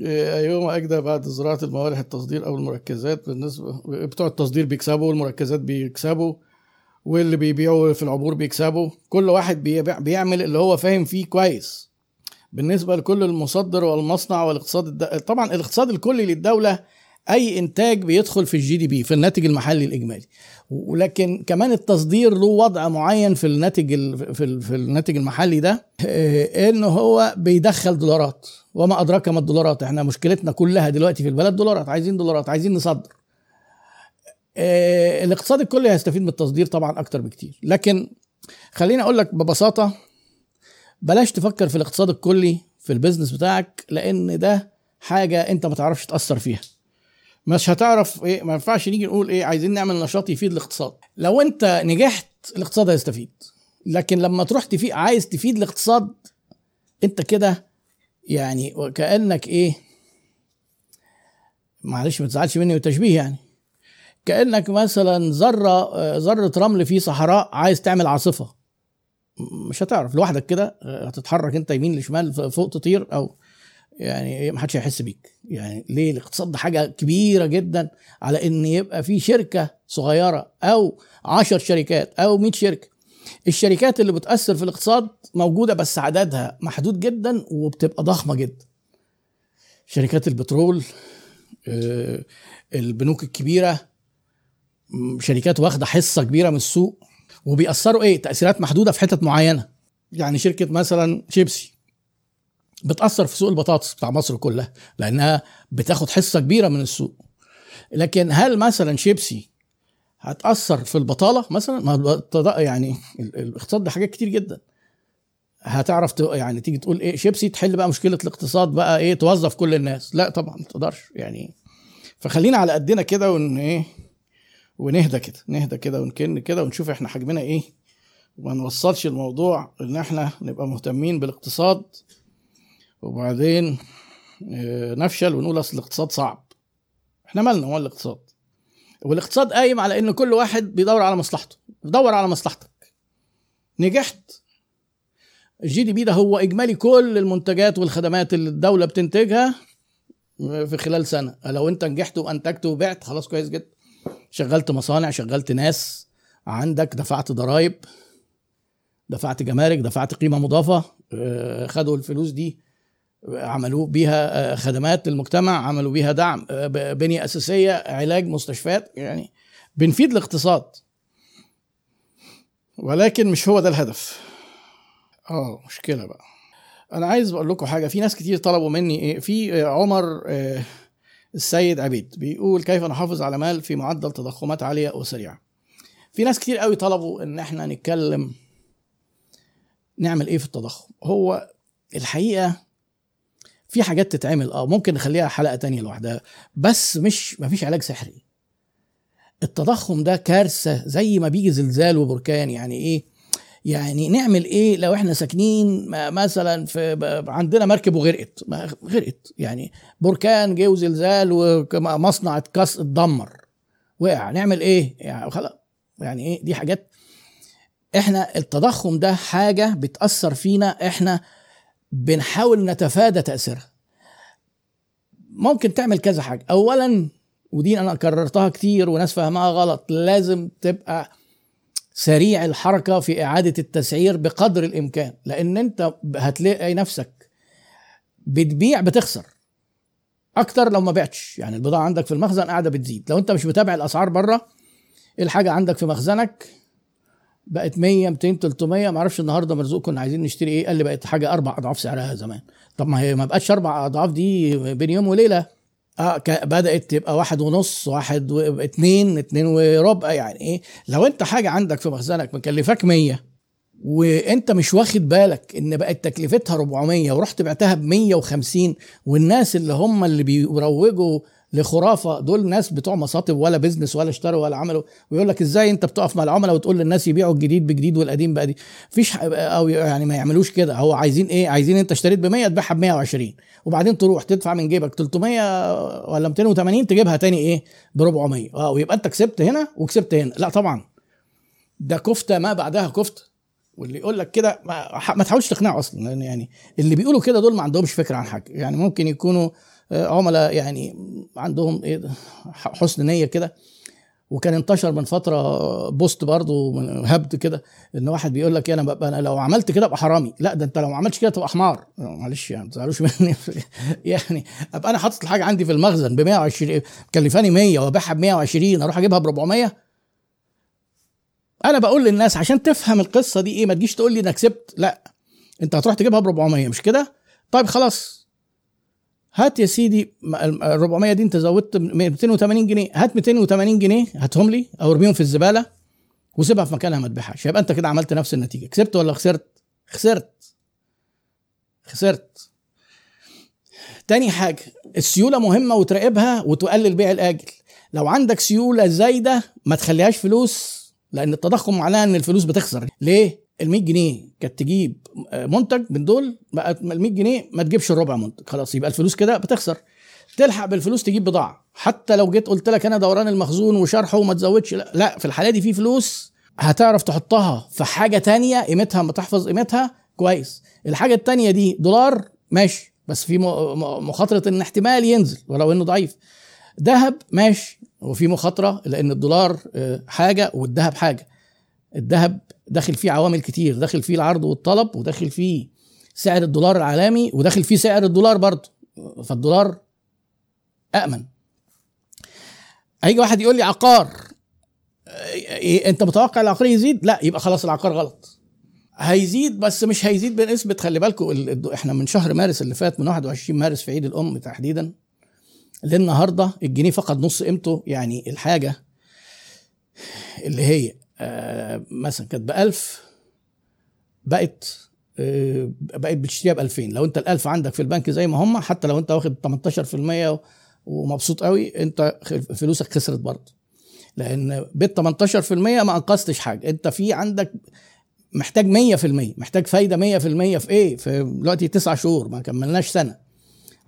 أيهما أجدى بعد زراعة الموالح التصدير أو المركزات بالنسبة بتوع التصدير بيكسبوا والمركزات بيكسبوا واللي بيبيعوا في العبور بيكسبوا. كل واحد بيبيع بيعمل اللي هو فاهم فيه كويس. بالنسبة لكل المصدر والمصنع والاقتصاد الد... طبعا الاقتصاد الكلي للدولة أي إنتاج بيدخل في ال GDP في الناتج المحلي الإجمالي. ولكن كمان التصدير له وضع معين في الناتج ال... في. في الناتج المحلي ده إيه، إنه هو بيدخل دولارات. وما أدراك ما الدولارات؟ إحنا مشكلتنا كلها دلوقتي في البلد دولارات عايزين دولارات عايزين نصدر. آه، الاقتصاد الكلي هيستفيد من التصدير طبعا أكتر بكتير. لكن خليني أقول لك ببساطة بلاش تفكر في الاقتصاد الكلي في البيزنس بتاعك لأن ده حاجة أنت ما تعرفش تأثر فيها. مش هتعرف إيه ما ينفعش نيجي نقول إيه عايزين نعمل نشاط يفيد الاقتصاد. لو أنت نجحت الاقتصاد هيستفيد. لكن لما تروح تفيد عايز تفيد الاقتصاد أنت كده يعني وكانك إيه معلش ما تزعلش مني وتشبيه يعني. كأنك مثلا ذرة ذرة رمل في صحراء عايز تعمل عاصفة. مش هتعرف. لوحدك كده آه، هتتحرك أنت يمين لشمال فوق تطير أو يعني ما حدش هيحس بيك. يعني ليه؟ الاقتصاد ده حاجة كبيرة جدا على إن يبقى في شركة صغيرة أو عشر شركات أو 100 شركة. الشركات اللي بتأثر في الاقتصاد موجودة بس عددها محدود جدا وبتبقى ضخمة جدا. شركات البترول آه، البنوك الكبيرة شركات واخدة حصة كبيرة من السوق وبيأثروا إيه؟ تأثيرات محدودة في حتت معينة. يعني شركة مثلا شيبسي. بتأثر في سوق البطاطس بتاع مصر كلها لأنها بتاخد حصة كبيرة من السوق. لكن هل مثلا شيبسي هتأثر في البطالة مثلا؟ ما يعني ال- الاقتصاد ده حاجات كتير جدا. هتعرف يعني تيجي تقول إيه شيبسي تحل بقى مشكلة الاقتصاد بقى إيه توظف كل الناس؟ لا طبعا ما تقدرش يعني. فخلينا على قدنا كده ون إيه ونهدى كده نهدى كده ونكن كده ونشوف إحنا حجمنا إيه. وما نوصلش الموضوع إن إحنا نبقى مهتمين بالاقتصاد وبعدين آه، نفشل ونقول أصل الاقتصاد صعب. إحنا مالنا هو الاقتصاد. والاقتصاد قايم على إن كل واحد بيدور على مصلحته. دور على مصلحتك. نجحت. الجي دي بي ده هو إجمالي كل المنتجات والخدمات اللي الدولة بتنتجها في خلال سنة. لو أنت نجحت وأنتجت وبعت خلاص كويس جدا. شغلت مصانع شغلت ناس. عندك دفعت ضرائب. دفعت جمارك دفعت قيمة مضافة. آه، خدوا الفلوس دي. عملوا بيها آه، خدمات للمجتمع عملوا بيها دعم آه، بنية أساسية علاج مستشفيات يعني بنفيد الاقتصاد. ولكن مش هو ده الهدف. آه مشكلة بقى. أنا عايز أقول لكم حاجة. في ناس كتير طلبوا مني إيه؟ في آه، عمر السيد عبيد بيقول كيف نحافظ على مال في معدل تضخمات عالية وسريعة. في ناس كتير قوي طلبوا إن إحنا نتكلم نعمل إيه في التضخم. هو الحقيقة في حاجات تتعمل. آه ممكن نخليها حلقة تانية لوحدها بس مش مفيش علاج سحري. التضخم ده كارثة زي ما بيجي زلزال وبركان يعني إيه؟ يعني نعمل إيه لو إحنا ساكنين مثلا في عندنا مركب وغرقت غرقت. يعني بركان جه وزلزال ومصنع اتكس اتدمر. وقع. نعمل إيه؟ يعني خلاص. يعني إيه؟ دي حاجات. إحنا التضخم ده حاجة بتأثر فينا إحنا بنحاول نتفادى تأثيرها. ممكن تعمل كذا حاجة. اولا ودي أنا كررتها كتير وناس فهمها غلط لازم تبقى سريع الحركة في إعادة التسعير بقدر الإمكان. لأن أنت هتلاقي نفسك بتبيع بتخسر. أكتر لو ما بعتش. يعني البضاعة عندك في المخزن قاعدة بتزيد. لو أنت مش متابع الأسعار بره الحاجة عندك في مخزنك بقت 100 200 300 ما أعرفش النهارده مرزوق كنا عايزين نشتري إيه قال لي بقت حاجة أربع اضعاف سعرها زمان. طب ما هي ما بقتش أربع اضعاف دي بين يوم وليلة. آه بدأت تبقى واحد ونص واحد واتنين اتنين وربع يعني إيه؟ لو انت حاجة عندك في مخزنك مكلفاك 100 وانت مش واخد بالك ان بقت تكلفتها 400 ورحت بعتها ب 150 والناس اللي هم اللي بيروجوا لخرافة. دول ناس بتوع مصاطب ولا بيزنس ولا اشتروا ولا عملوا. ويقول لك إزاي أنت بتقف مع العملاء وتقول للناس يبيعوا الجديد بجديد والقديم بقى دي؟ فيش ح- أو يعني ما يعملوش كده. هو عايزين إيه؟ عايزين أنت اشتريت ب 100 تبيعها ب 120 وبعدين تروح تدفع من جيبك 300 ولا 280 تجيبها تاني إيه؟ ب 400 آه ويبقى أنت كسبت هنا وكسبت هنا. لا طبعا. ده كفتة ما بعدها كفتة. واللي يقول لك كده ما, ما تحاولش تقنعه أصلا. يعني اللي بيقولوا كده دول ما عندهمش فكرة عن حاجة. يعني ممكن يكونوا عملاء يعني عندهم إيه حسن نية كده. وكان انتشر من فترة بوست برضه هبد كده إن واحد بيقول لك أنا ببقى أنا لو عملت كده أبقى حرامي. لا ده أنت لو ما عملتش كده تبقى حمار. معلش يعني ما تزعلوش مني. يعني أبقى أنا حاطط الحاجة عندي في المخزن ب 120 مكلفاني 100 وأبيعها ب 120 أروح أجيبها ب 400 أنا بقول للناس عشان تفهم القصة دي إيه ما تجيش تقول لي أنا كسبت لا أنت هتروح تجيبها ب 400 مش كده؟ طيب خلاص. هات يا سيدي ال 400 دي انت زودت 280 جنيه. هات 280 جنيه هاتهم لي أو ارميهم في الزبالة وسيبها في مكانها ما تبيعهاش. يبقى انت كده عملت نفس النتيجة. كسبت ولا خسرت؟ خسرت. خسرت. تاني حاجة السيولة مهمة وتراقبها وتقلل بيع الآجل. لو عندك سيولة زايدة ما تخليهاش فلوس لأن التضخم معناه إن الفلوس بتخسر. ليه؟ ال 100 جنيه كانت تجيب منتج من دول بقت ال 100 جنيه ما تجيبش الربع منتج خلاص يبقى الفلوس كده بتخسر. تلحق بالفلوس تجيب بضاعة. حتى لو جيت قلت لك أنا دوران المخزون وشرحه وما تزودش لا, لا في الحالة دي في فلوس هتعرف تحطها في حاجة تانية قيمتها ما تحفظ قيمتها كويس. الحاجة التانية دي دولار ماشي بس في مخاطرة إن احتمال ينزل ولو إنه ضعيف. ذهب ماشي وفي مخاطرة لإن الدولار حاجة والذهب حاجة. الذهب داخل فيه عوامل كتير داخل فيه العرض والطلب وداخل فيه سعر الدولار العالمي وداخل فيه سعر الدولار برضه. فالدولار أأمن. هيجي واحد يقول لي عقار. إيه أنت متوقع العقار يزيد؟ لا يبقى خلاص العقار غلط. هيزيد بس مش هيزيد بنسبة خلي بالكم إحنا من شهر مارس اللي فات من 21 مارس في عيد الأم تحديدا للنهاردة الجنيه فقد نص قيمته. يعني الحاجة اللي هي مثلا كانت ب 1000 بقت آه بقت بتشتريها ب 2000 لو أنت ال 1000 عندك في البنك زي ما هم حتى لو أنت واخد 18% ومبسوط قوي أنت فلوسك خسرت برضه. لأن بال 18% ما أنقذتش حاجة. أنت في عندك محتاج 100% محتاج فايدة 100% في إيه؟ في دلوقتي 9 شهور ما كملناش سنة.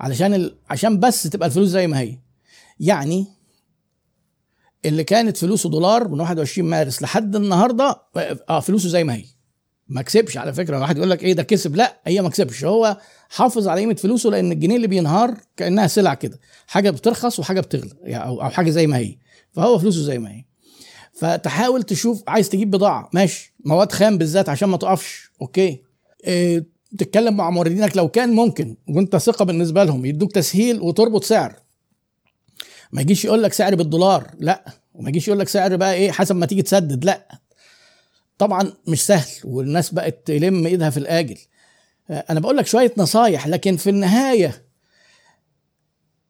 علشان ال... عشان بس تبقى الفلوس زي ما هي. يعني اللي كانت فلوسه دولار من 21 مارس لحد النهارده آه فلوسه زي ما هي. ما كسبش على فكرة. واحد يقول لك إيه ده كسب؟ لا هي ما كسبش. هو حافظ على قيمة فلوسه لأن الجنيه اللي بينهار كأنها سلع كده. حاجة بترخص وحاجة بتغلى يعني أو أو حاجة زي ما هي. فهو فلوسه زي ما هي. فتحاول تشوف عايز تجيب بضاعة. ماشي. مواد خام بالذات عشان ما تقفش. أوكي. إيه تتكلم مع موردينك لو كان ممكن وأنت ثقة بالنسبة لهم يدوك تسهيل وتربط سعر. ما يجيش يقول لك سعر بالدولار لا. وما يجيش يقول لك سعر بقى إيه حسب ما تيجي تسدد لا. طبعا مش سهل والناس بقت تلم إيدها في الآجل. أنا بقول لك شوية نصايح لكن في النهاية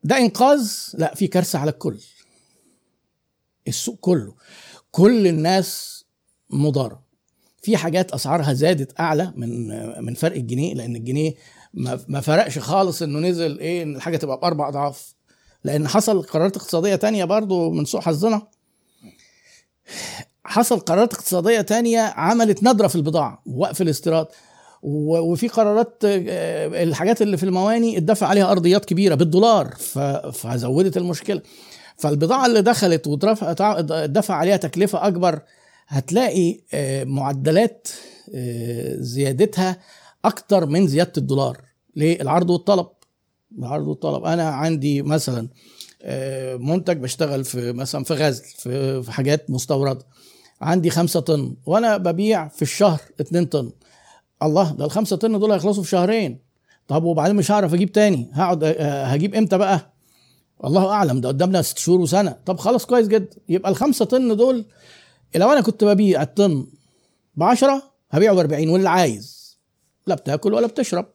ده إنقاذ؟ لا في كارثة على الكل. السوق كله. كل الناس مضارة. في حاجات أسعارها زادت أعلى من من فرق الجنيه لأن الجنيه ما فرقش خالص إنه نزل إيه إن الحاجة تبقى بأربع أضعاف. لأن حصل قرارات اقتصادية تانية برضو من سوء حظنا. حصل قرارات اقتصادية تانية عملت ندره في البضاعة وقف الاستيراد وفي قرارات الحاجات اللي في المواني اتدفع عليها أرضيات كبيرة بالدولار فزودت المشكلة. فالبضاعة اللي دخلت واتدفع عليها تكلفة أكبر هتلاقي معدلات زيادتها أكتر من زيادة الدولار ليه العرض والطلب. العرض والطلب أنا عندي مثلا منتج بشتغل في مثلا في غزل في حاجات مستوردة. عندي خمسة طن وأنا ببيع في الشهر 2 طن. الله ده الخمسة طن دول هيخلصوا في شهرين. طب وبعدين مش هعرف أجيب تاني. هقعد هجيب إمتى بقى؟ الله أعلم ده قدامنا ست شهور وسنة. طب خلاص كويس جدا. يبقى الخمسة طن دول لو أنا كنت ببيع الطن ب 10 هبيعه ب 40 واللي عايز. لا بتاكل ولا بتشرب.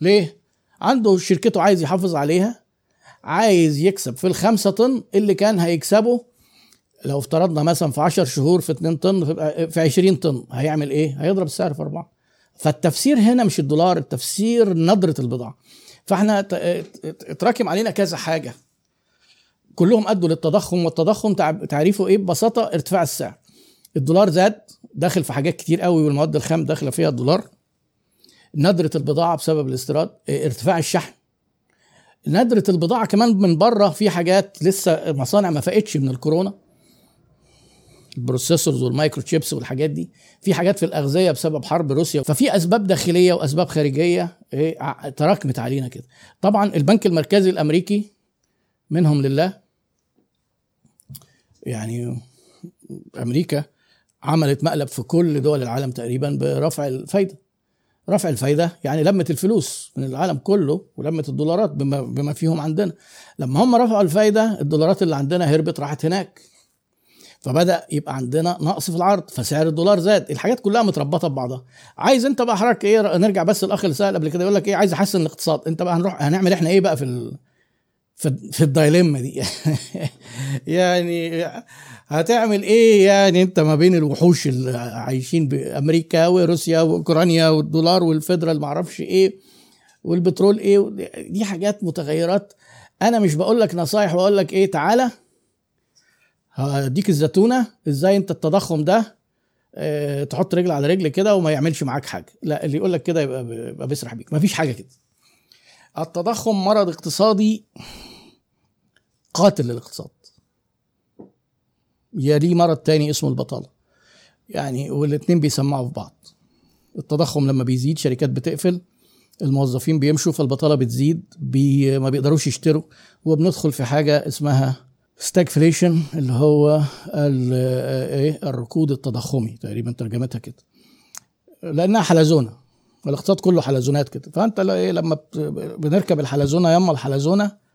ليه؟ عنده شركته عايز يحافظ عليها عايز يكسب في الخمسة طن اللي كان هيكسبه. لو افترضنا مثلا في 10 شهور في 2 طن في 20 طن هيعمل إيه؟ هيضرب السعر في أربعة. فالتفسير هنا مش الدولار التفسير نظرة البضاعة. فإحنا اتراكم علينا كذا حاجة. كلهم أدوا للتضخم والتضخم تعريفه إيه؟ ببساطة ارتفاع السعر. الدولار زاد داخل في حاجات كتير قوي والمواد الخام داخلة فيها الدولار. ندرة البضاعة بسبب الاستيراد ارتفاع الشحن. ندرة البضاعة كمان من بره في حاجات لسه مصانع ما فاقتش من الكورونا. ال processors وال microchips والحاجات دي. في حاجات في الأغذية بسبب حرب روسيا. ففي أسباب داخلية وأسباب خارجية إيه تراكمت علينا كده. طبعا البنك المركزي الأمريكي منهم لله يعني أمريكا عملت مقلب في كل دول العالم تقريبا برفع الفايدة. رفع الفايدة يعني لمت الفلوس من العالم كله ولمت الدولارات بما, بما فيهم عندنا. لما هم رفعوا الفايدة الدولارات اللي عندنا هربت راحت هناك. فبدأ يبقى عندنا نقص في العرض فسعر الدولار زاد. الحاجات كلها متربطة ببعضها. عايز انت بقى حضرتك إيه نرجع بس الاخ اللي سال قبل كده يقول لك إيه عايز أحسن الاقتصاد. انت بقى هنروح هنعمل إحنا إيه بقى في ال... في الدايليما دي. يعني هتعمل إيه يعني أنت ما بين الوحوش اللي عايشين بامريكا وروسيا وأوكرانيا والدولار والفيدرال ما أعرفش إيه والبترول إيه دي حاجات متغيرات. أنا مش بقول لك نصايح وأقول لك إيه تعالى هديك الزتونة إزاي أنت التضخم ده آه تحط رجل على رجل كده وما يعملش معاك حاجة. لا اللي يقول لك كده يبقى بيسرح بيك. مفيش حاجة كده. التضخم مرض اقتصادي قاتل للاقتصاد. يليه مرض تاني اسمه البطالة. يعني والاتنين بيسمعوا في بعض. التضخم لما بيزيد شركات بتقفل الموظفين بيمشوا فالبطالة بتزيد بي ما بيقدروش يشتروا. وبندخل في حاجة اسمها ستاجفليشن اللي هو إيه الركود التضخمي. تقريبا ترجمتها كده. لأنها حلزونة. الاقتصاد كله حلزونات كده. فأنت إيه لما بنركب الحلزونة يما الحلزونة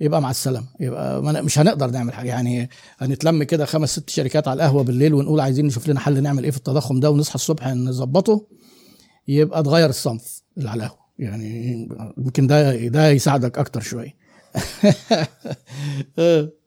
يبقى مع السلامة. يبقى مش هنقدر نعمل حاجة. يعني هنتلم كده خمس ست شركات على القهوة بالليل ونقول عايزين نشوف لنا حل نعمل إيه في التضخم ده ونصحى الصبح نظبطه يبقى اتغير الصنف اللي على القهوة. يعني يمكن ده ده يساعدك أكتر شوية.